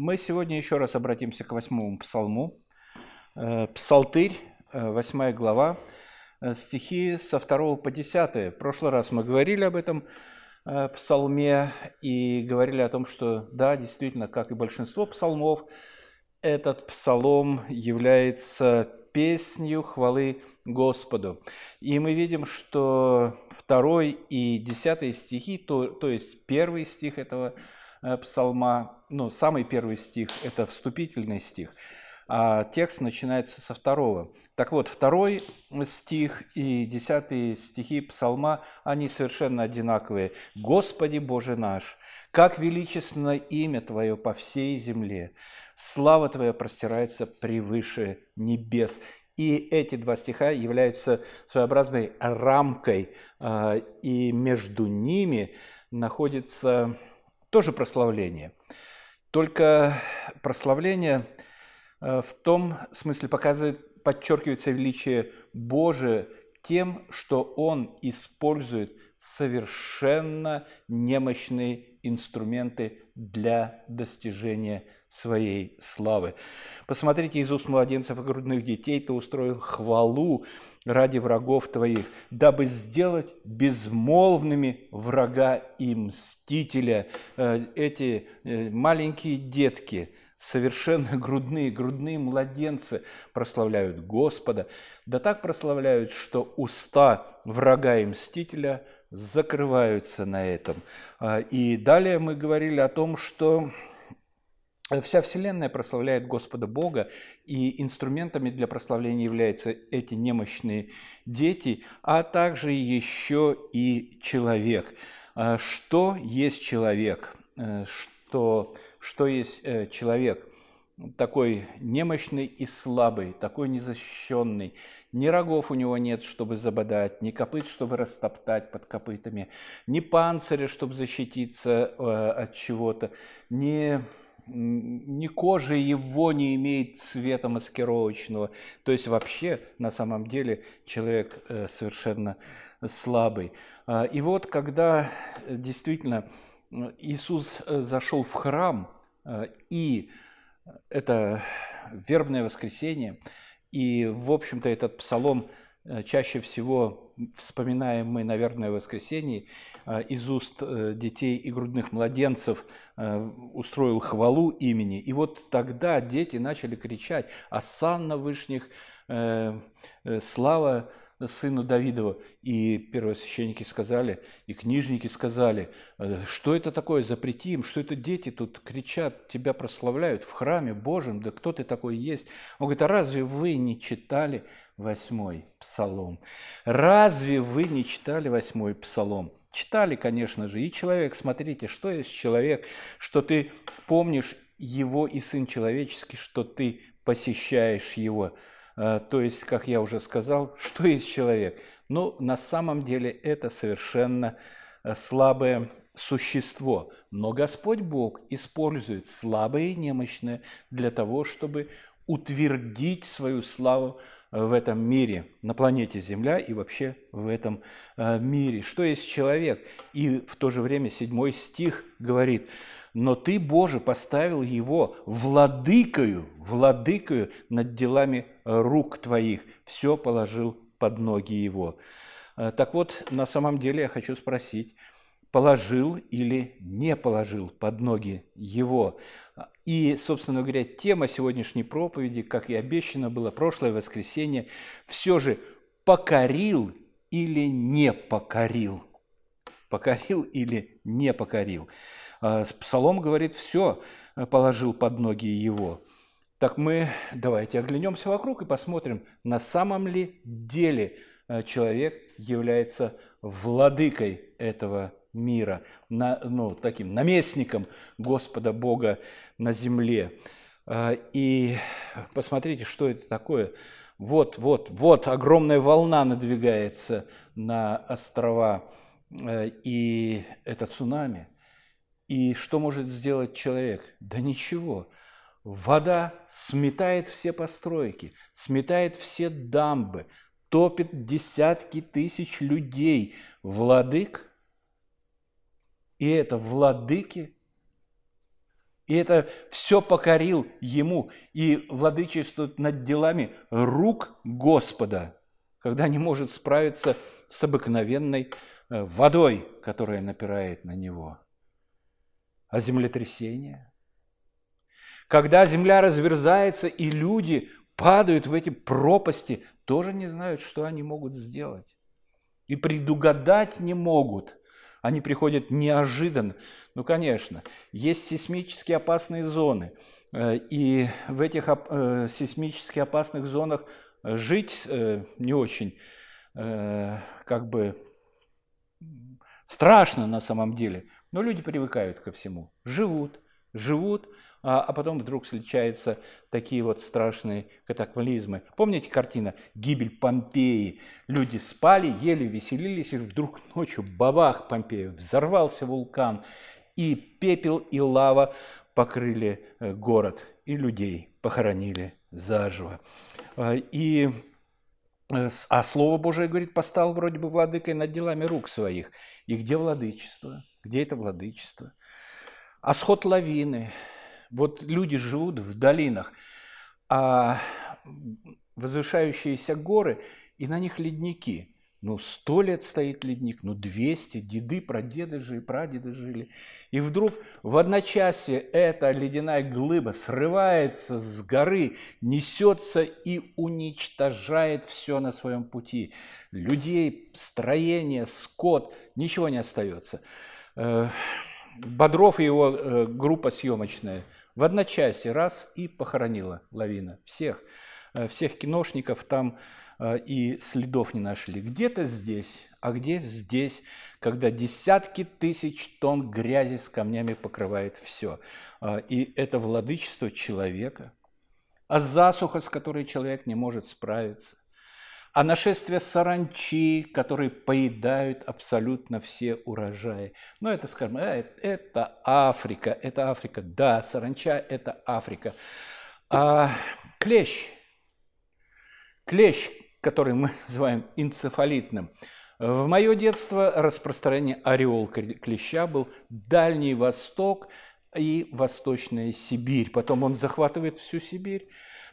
Мы сегодня еще раз обратимся к восьмому псалму. Э, Псалтырь, э, восьмая глава, э, стихи со второго по десятое. В прошлый раз мы говорили об этом псалме и говорили о том, что да, действительно, как и большинство псалмов, этот псалом является песнью хвалы Господу. И мы видим, что второй и десятый стихи, то, то есть первый стих этого псалма, ну, самый первый стих – это вступительный стих, а текст начинается со второго. Так вот, второй стих и десятые стихи псалма, они совершенно одинаковые. «Господи Боже наш, как величественно имя Твое по всей земле! Слава Твоя простирается превыше небес!» И эти два стиха являются своеобразной рамкой, э, и между ними находится тоже прославление. Только прославление э, в том смысле показывает, подчеркивается величие Божие тем, что Он использует совершенно немощные инструменты для достижения своей славы. Посмотрите, из уст младенцев и грудных детей ты устроил хвалу ради врагов твоих, дабы сделать безмолвными врага и мстителя. Э, эти э, маленькие детки, совершенно грудные, грудные младенцы прославляют Господа, да так прославляют, что уста врага и мстителя – закрываются на этом. А, и далее мы говорили о том, что Вся Вселенная прославляет Господа Бога, и инструментами для прославления являются эти немощные дети, а также еще и человек. А, что есть человек? Э, что, что есть э, человек? Такой немощный и слабый, такой незащищенный. Ни рогов у него нет, чтобы забодать, ни копыт, чтобы растоптать под копытами, ни панциря, чтобы защититься э, от чего-то, ни, ни кожи его не имеет цвета маскировочного. То есть вообще на самом деле человек э, совершенно слабый. А, и вот когда действительно Иисус э, зашел в храм и это вербное воскресенье, и, в общем-то, этот псалом э, чаще всего вспоминаем мы на вербное воскресенье э, из уст э, детей и грудных младенцев устроил хвалу имени. И вот тогда дети начали кричать «Асан на вышних, слава сыну Давидова. И первосвященники сказали, и книжники сказали, «Э, что это такое, запрети им, что это дети тут кричат, тебя прославляют в храме Божьем, да кто ты такой есть? Он говорит, а разве вы не читали восьмой псалом? Разве вы не читали восьмой псалом? Читали, конечно же, и человек, смотрите, что есть человек, что ты помнишь его и Сын Человеческий, что ты посещаешь его. А, то есть, как я уже сказал, что есть человек? Ну, на самом деле это совершенно э, слабое существо. Но Господь Бог использует слабое и немощное для того, чтобы утвердить свою славу э, в этом мире, на планете Земля и вообще в этом э, мире. Что есть человек? И в то же время седьмой стих говорит, но ты, Боже, поставил его владыкою, владыкою над делами рук твоих, все положил под ноги его. Э, так вот, на самом деле я хочу спросить, положил или не положил под ноги его. И, собственно говоря, тема сегодняшней проповеди, как и обещано было прошлое воскресенье, все же покорил или не покорил. Покорил или не покорил. А, Псалом говорит, все э, положил под ноги его. Так мы давайте оглянемся вокруг и посмотрим, на самом ли деле э, человек является владыкой этого мира, на, ну, таким наместником Господа Бога на земле. А, и посмотрите, что это такое. Вот, вот, вот огромная волна надвигается на острова, э, и это цунами – и что может сделать человек? Да ничего. Вода сметает все постройки, сметает все дамбы, топит десятки тысяч людей. Владык. И это владыки. И это все покорил ему и владычествует над делами рук Господа, когда не может справиться с обыкновенной э, водой, которая напирает на него. А землетрясение? Когда земля разверзается, и люди падают в эти пропасти, тоже не знают, что они могут сделать. И предугадать не могут. Они приходят неожиданно. Ну, конечно, есть сейсмически опасные зоны. Э, и в этих э, сейсмически опасных зонах жить э, не очень как бы страшно на самом деле. Но люди привыкают ко всему. Живут, живут, а, а потом вдруг случаются такие вот страшные катаклизмы. Помните картина «Гибель Помпеи»? Люди спали, ели, веселились, и вдруг ночью бабах Помпея, взорвался вулкан, и пепел и лава покрыли э, город, и людей похоронили заживо. А, и э, а Слово Божие, говорит, постал вроде бы владыкой над делами рук своих. И где владычество? Где это владычество? А сход лавины, вот люди живут в долинах, а возвышающиеся горы, и на них ледники. Ну, сто лет стоит ледник, ну, двести, деды, прадеды жили, прадеды жили. И вдруг в одночасье эта ледяная глыба срывается с горы, несется и уничтожает все на своем пути. Людей, строение, скот, ничего не остается. Э, Бодров и его э, группа съемочная – в одночасье раз и похоронила лавина всех. Э, всех киношников там э, и следов не нашли. Где-то здесь, а где здесь, когда десятки тысяч тонн грязи с камнями покрывает все. Э, и это владычество человека, а засуха, с которой человек не может справиться а нашествие саранчи, которые поедают абсолютно все урожаи. Но это, скажем, э, это Африка, это Африка. Да, саранча – это Африка. А клещ, клещ, который мы называем энцефалитным, в мое детство распространение ореол клеща был Дальний Восток и Восточная Сибирь. Потом он захватывает всю Сибирь.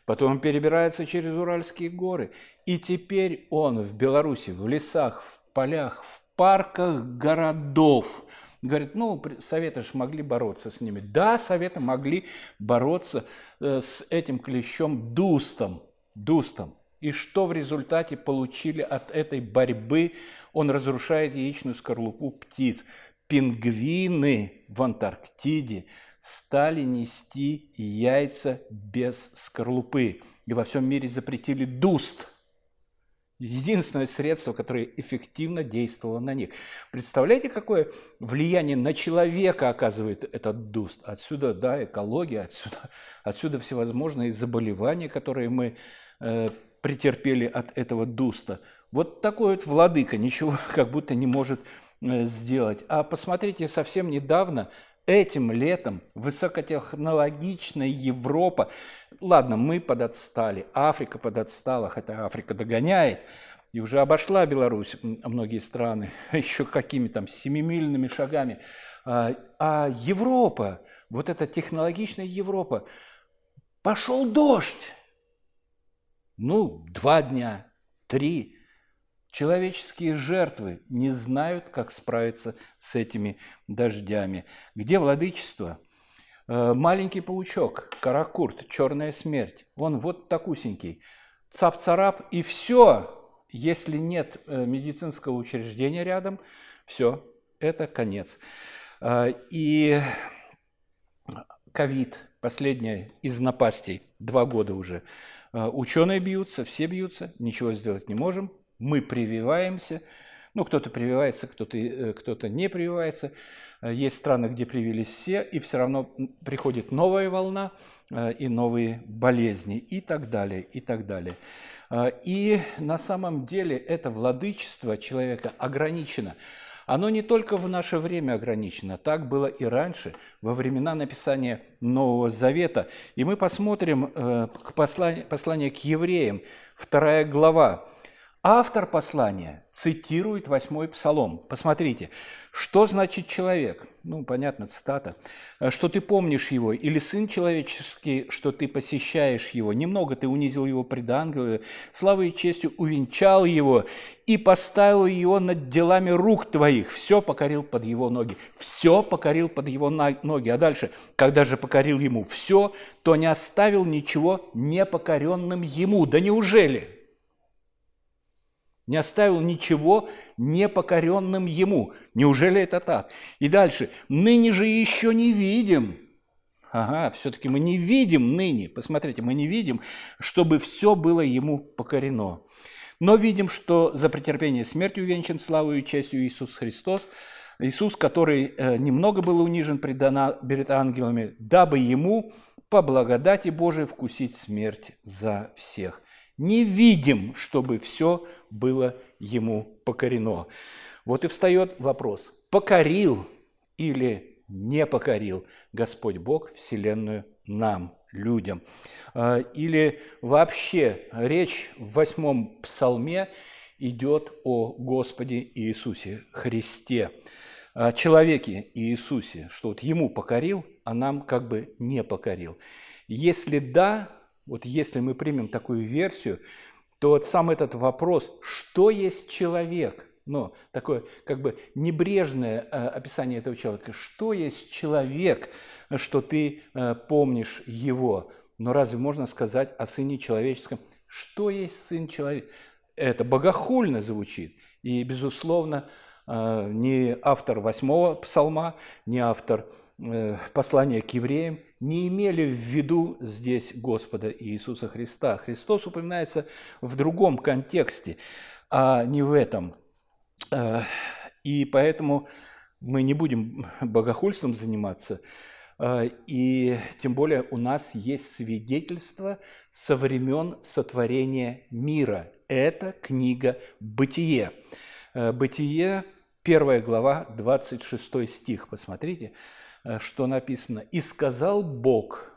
Потом он перебирается через Уральские горы. И теперь он в Беларуси, в лесах, в полях, в парках городов. Говорит, ну, советы же могли бороться с ними. Да, советы могли бороться э, с этим клещом дустом. Дустом. И что в результате получили от этой борьбы? Он разрушает яичную скорлупу птиц. Пингвины в Антарктиде стали нести яйца без скорлупы. И во всем мире запретили дуст. Единственное средство, которое эффективно действовало на них. Представляете, какое влияние на человека оказывает этот дуст? Отсюда, да, экология, отсюда, отсюда всевозможные заболевания, которые мы э, претерпели от этого дуста. Вот такой вот владыка ничего как будто не может э, сделать. А посмотрите, совсем недавно Этим летом высокотехнологичная Европа, ладно, мы подотстали, Африка подотстала, хотя Африка догоняет, и уже обошла Беларусь многие страны, еще какими там семимильными шагами. А, а Европа, вот эта технологичная Европа, пошел дождь. Ну, два дня, три. Человеческие жертвы не знают, как справиться с этими дождями. Где владычество? Э, маленький паучок, каракурт, черная смерть. Он вот такусенький. Цап-царап и все. Если нет э, медицинского учреждения рядом, все, это конец. Э, и ковид, последняя из напастей, два года уже. Ученые бьются, все бьются, ничего сделать не можем, мы прививаемся, ну, кто-то прививается, кто-то э, кто не прививается. Э, есть страны, где привились все, и все равно приходит новая волна э, и новые болезни и так далее, и так далее. И на самом деле это владычество человека ограничено. Оно не только в наше время ограничено, так было и раньше, во времена написания Нового Завета. И мы посмотрим к посланию, послание к евреям, вторая глава, Автор послания цитирует восьмой псалом. Посмотрите, что значит человек? Ну, понятно, цитата. Что ты помнишь его, или сын человеческий, что ты посещаешь его. Немного ты унизил его пред ангелами, славой и честью увенчал его и поставил его над делами рук твоих. Все покорил под его ноги. Все покорил под его ноги. А дальше, когда же покорил ему все, то не оставил ничего непокоренным ему. Да неужели? Не оставил ничего непокоренным ему. Неужели это так? И дальше. Ныне же еще не видим. Ага, все-таки мы не видим ныне. Посмотрите, мы не видим, чтобы все было ему покорено. Но видим, что за претерпение смерти увенчан славою и честью Иисус Христос, Иисус, который э, немного был унижен перед ангелами, дабы ему по благодати Божией вкусить смерть за всех не видим, чтобы все было ему покорено. Вот и встает вопрос, покорил или не покорил Господь Бог Вселенную нам, людям. А, или вообще речь в восьмом псалме идет о Господе Иисусе Христе, о человеке Иисусе, что вот ему покорил, а нам как бы не покорил. Если да, вот если мы примем такую версию, то вот сам этот вопрос, что есть человек, ну, такое как бы небрежное э, описание этого человека, что есть человек, что ты э, помнишь его. Но разве можно сказать о Сыне Человеческом, что есть Сын Человек? Это богохульно звучит. И, безусловно, ни автор восьмого псалма, ни автор э, послания к евреям не имели в виду здесь Господа Иисуса Христа. Христос упоминается в другом контексте, а не в этом. Э, и поэтому мы не будем богохульством заниматься, э, и тем более у нас есть свидетельство со времен сотворения мира. Это книга «Бытие». Э, «Бытие», первая глава, 26 стих. Посмотрите. Э, что написано. «И сказал Бог,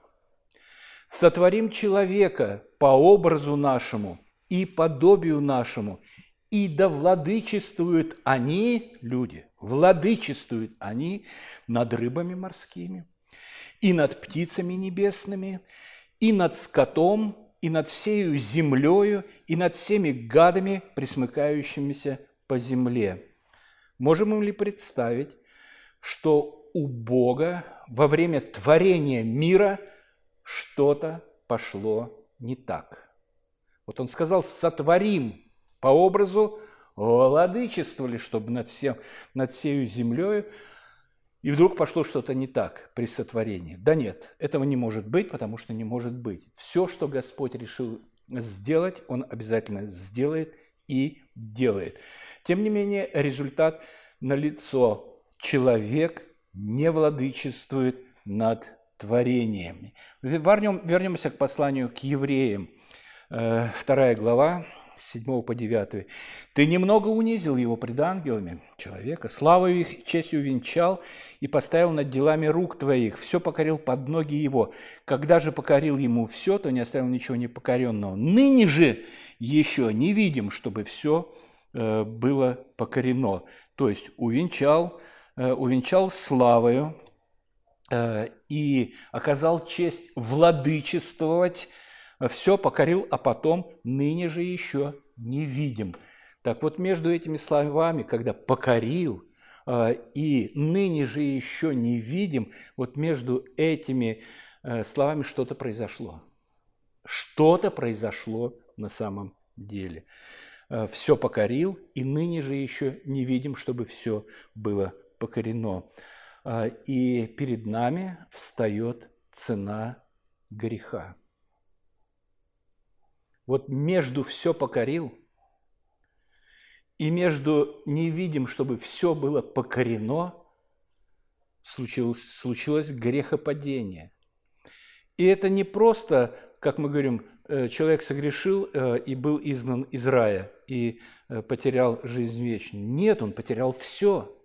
сотворим человека по образу нашему и подобию нашему, и да владычествуют они, люди, владычествуют они над рыбами морскими, и над птицами небесными, и над скотом, и над всею землею, и над всеми гадами, присмыкающимися по земле». Можем ли представить, что у Бога во время творения мира что-то пошло не так. Вот он сказал, сотворим по образу, владычествовали, чтобы над, всем, над всею землей, и вдруг пошло что-то не так при сотворении. Да нет, этого не может быть, потому что не может быть. Все, что Господь решил сделать, Он обязательно сделает и делает. Тем не менее, результат налицо. Человек не владычествует над творениями. Вернем, вернемся к посланию к евреям, э, вторая глава, 7 по 9. «Ты немного унизил его пред ангелами, человека, славу их честью венчал и поставил над делами рук твоих, все покорил под ноги его. Когда же покорил ему все, то не оставил ничего непокоренного. Ныне же еще не видим, чтобы все э, было покорено». То есть увенчал, Э, увенчал славою э, и оказал честь владычествовать, все покорил, а потом ныне же еще не видим. Так вот, между этими словами, когда покорил э, и ныне же еще не видим, вот между этими словами что-то произошло. Что-то произошло на самом деле. Все покорил, и ныне же еще не видим, чтобы все было покорено. И перед нами встает цена греха. Вот между все покорил и между не видим, чтобы все было покорено, случилось, случилось грехопадение. И это не просто, как мы говорим, э, человек согрешил э, и был изгнан из рая и э, потерял жизнь вечную. Нет, он потерял все –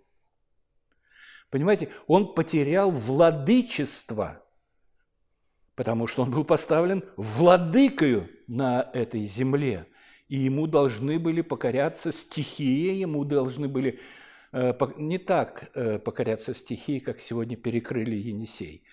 Понимаете, он потерял владычество, потому что он был поставлен владыкою на этой земле. и ему должны были покоряться стихии, ему должны были э, не так э, покоряться стихии, как сегодня перекрыли Енисей.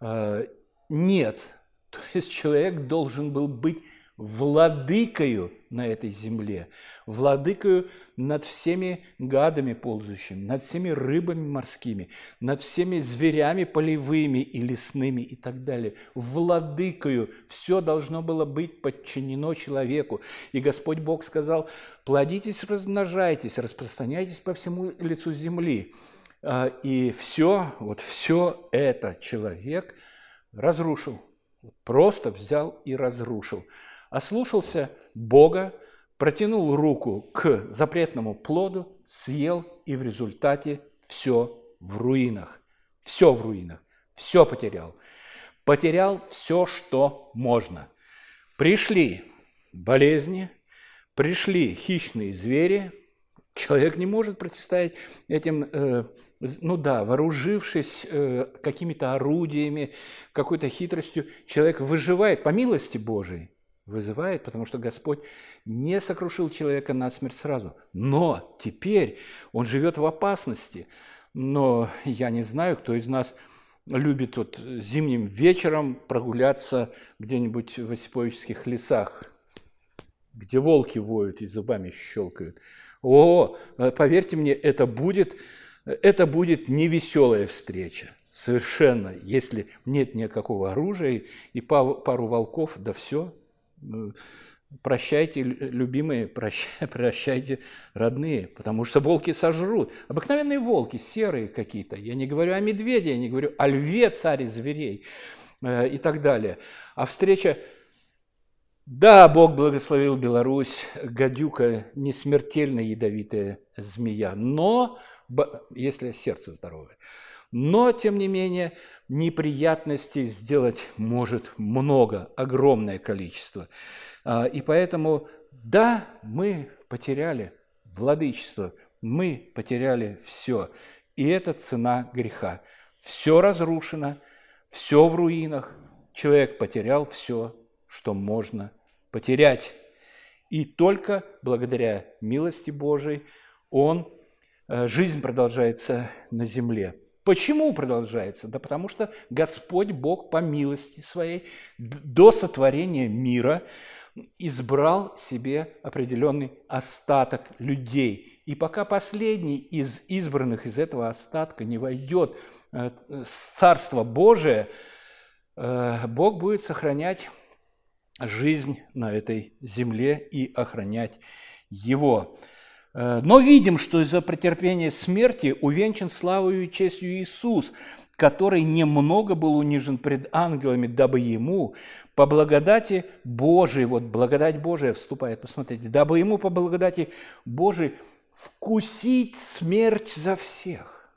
Э, нет, то есть человек должен был быть владыкою на этой земле, владыкою над всеми гадами ползущими, над всеми рыбами морскими, над всеми зверями полевыми и лесными и так далее. Владыкою все должно было быть подчинено человеку. И Господь Бог сказал, плодитесь, размножайтесь, распространяйтесь по всему лицу земли. А, и все, вот все это человек разрушил. Просто взял и разрушил ослушался Бога, протянул руку к запретному плоду, съел, и в результате все в руинах. Все в руинах. Все потерял. Потерял все, что можно. Пришли болезни, пришли хищные звери, Человек не может противостоять этим, э, ну да, вооружившись э, какими-то орудиями, какой-то хитростью, человек выживает по милости Божией вызывает, потому что Господь не сокрушил человека на смерть сразу. Но теперь он живет в опасности. Но я не знаю, кто из нас любит вот зимним вечером прогуляться где-нибудь в осиповических лесах, где волки воют и зубами щелкают. О, поверьте мне, это будет, это будет невеселая встреча. Совершенно, если нет никакого оружия и пару волков, да все, прощайте, любимые, прощайте, прощайте, родные, потому что волки сожрут. Обыкновенные волки, серые какие-то. Я не говорю о медведе, я не говорю о льве, царе зверей э, и так далее. А встреча да, Бог благословил Беларусь, гадюка не смертельно ядовитая змея, но, если сердце здоровое, но, тем не менее, неприятностей сделать может много, огромное количество. А, и поэтому, да, мы потеряли владычество, мы потеряли все. И это цена греха. Все разрушено, все в руинах. Человек потерял все, что можно потерять. И только благодаря милости Божией он, э, жизнь продолжается на земле. Почему продолжается? Да потому что Господь Бог по милости своей до сотворения мира избрал себе определенный остаток людей. И пока последний из избранных из этого остатка не войдет в э, Царство Божие, э, Бог будет сохранять жизнь на этой земле и охранять его. Э, но видим, что из-за претерпения смерти увенчан славою и честью Иисус, который немного был унижен пред ангелами, дабы ему по благодати Божией, вот благодать Божия вступает, посмотрите, дабы ему по благодати Божией вкусить смерть за всех.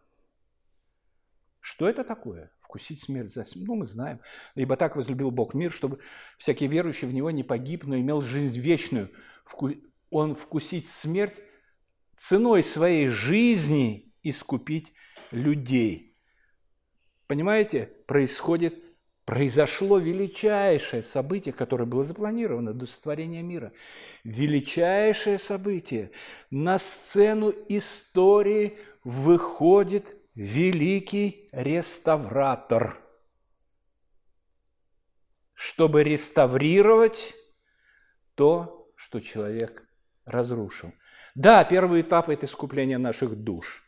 Что это такое? Вкусить смерть за всех? Ну, мы знаем. Ибо так возлюбил Бог мир, чтобы всякий верующий в Него не погиб, но имел жизнь вечную. Он вкусить смерть ценой своей жизни искупить людей. Понимаете, происходит, произошло величайшее событие, которое было запланировано до сотворения мира. Величайшее событие. На сцену истории выходит великий реставратор, чтобы реставрировать то, что человек разрушил. Да, первый этап – это искупление наших душ.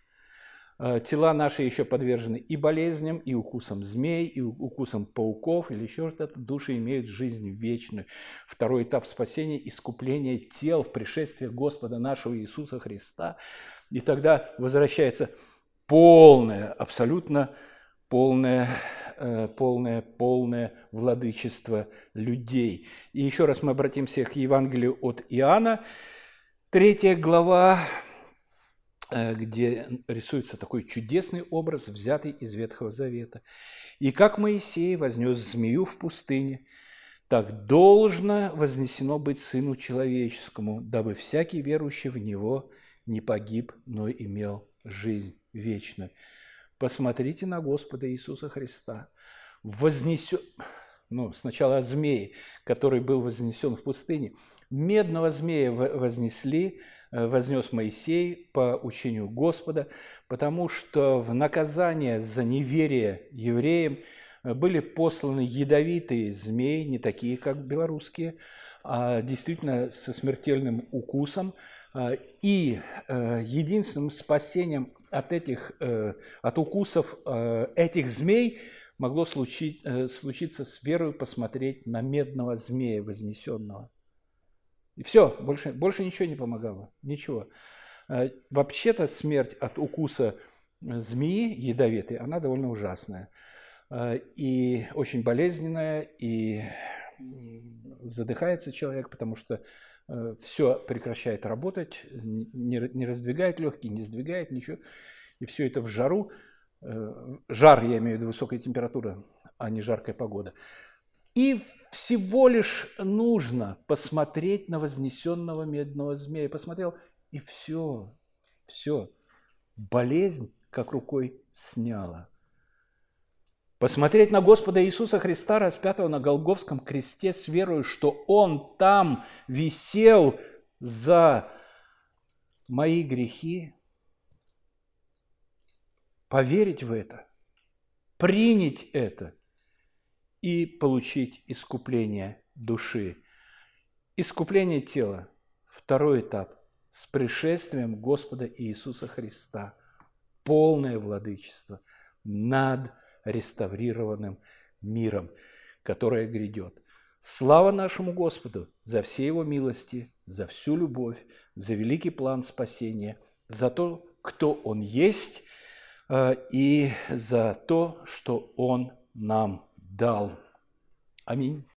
Э, тела наши еще подвержены и болезням, и укусам змей, и укусам пауков, или еще что-то. Души имеют жизнь вечную. Второй этап спасения – искупление тел в пришествии Господа нашего Иисуса Христа. И тогда возвращается полное, абсолютно полное э, полное, полное владычество людей. И еще раз мы обратимся к Евангелию от Иоанна, Третья глава, э, где рисуется такой чудесный образ, взятый из Ветхого Завета. «И как Моисей вознес змею в пустыне, так должно вознесено быть Сыну Человеческому, дабы всякий верующий в Него не погиб, но имел жизнь вечную». Посмотрите на Господа Иисуса Христа. Вознесет... ну, сначала о змее, который был вознесен в пустыне. Медного змея вознесли, э, вознес Моисей по учению Господа, потому что в наказание за неверие евреям э, были посланы ядовитые змеи, не такие, как белорусские, а действительно со смертельным укусом. А, и э, единственным спасением от, этих, от укусов этих змей – могло случить, э, случиться с верой посмотреть на медного змея вознесенного. И все, больше, больше ничего не помогало, ничего. Э, вообще-то смерть от укуса э, змеи ядовитой, она довольно ужасная. И очень болезненная, и задыхается человек, потому что все прекращает работать, не раздвигает легкие, не сдвигает ничего. И все это в жару. Э, жар, я имею в виду высокая температура, а не жаркая погода. И всего лишь нужно посмотреть на вознесенного медного змея. Посмотрел, и все, все. Болезнь как рукой сняла. Посмотреть на Господа Иисуса Христа, распятого на Голговском кресте, с верой, что Он там висел за мои грехи, поверить в это, принять это и получить искупление души. Искупление тела – второй этап с пришествием Господа Иисуса Христа. Полное владычество над реставрированным миром, которое грядет. Слава нашему Господу за все Его милости, за всю любовь, за великий план спасения, за то, кто Он есть и за то, что Он нам дал. Аминь.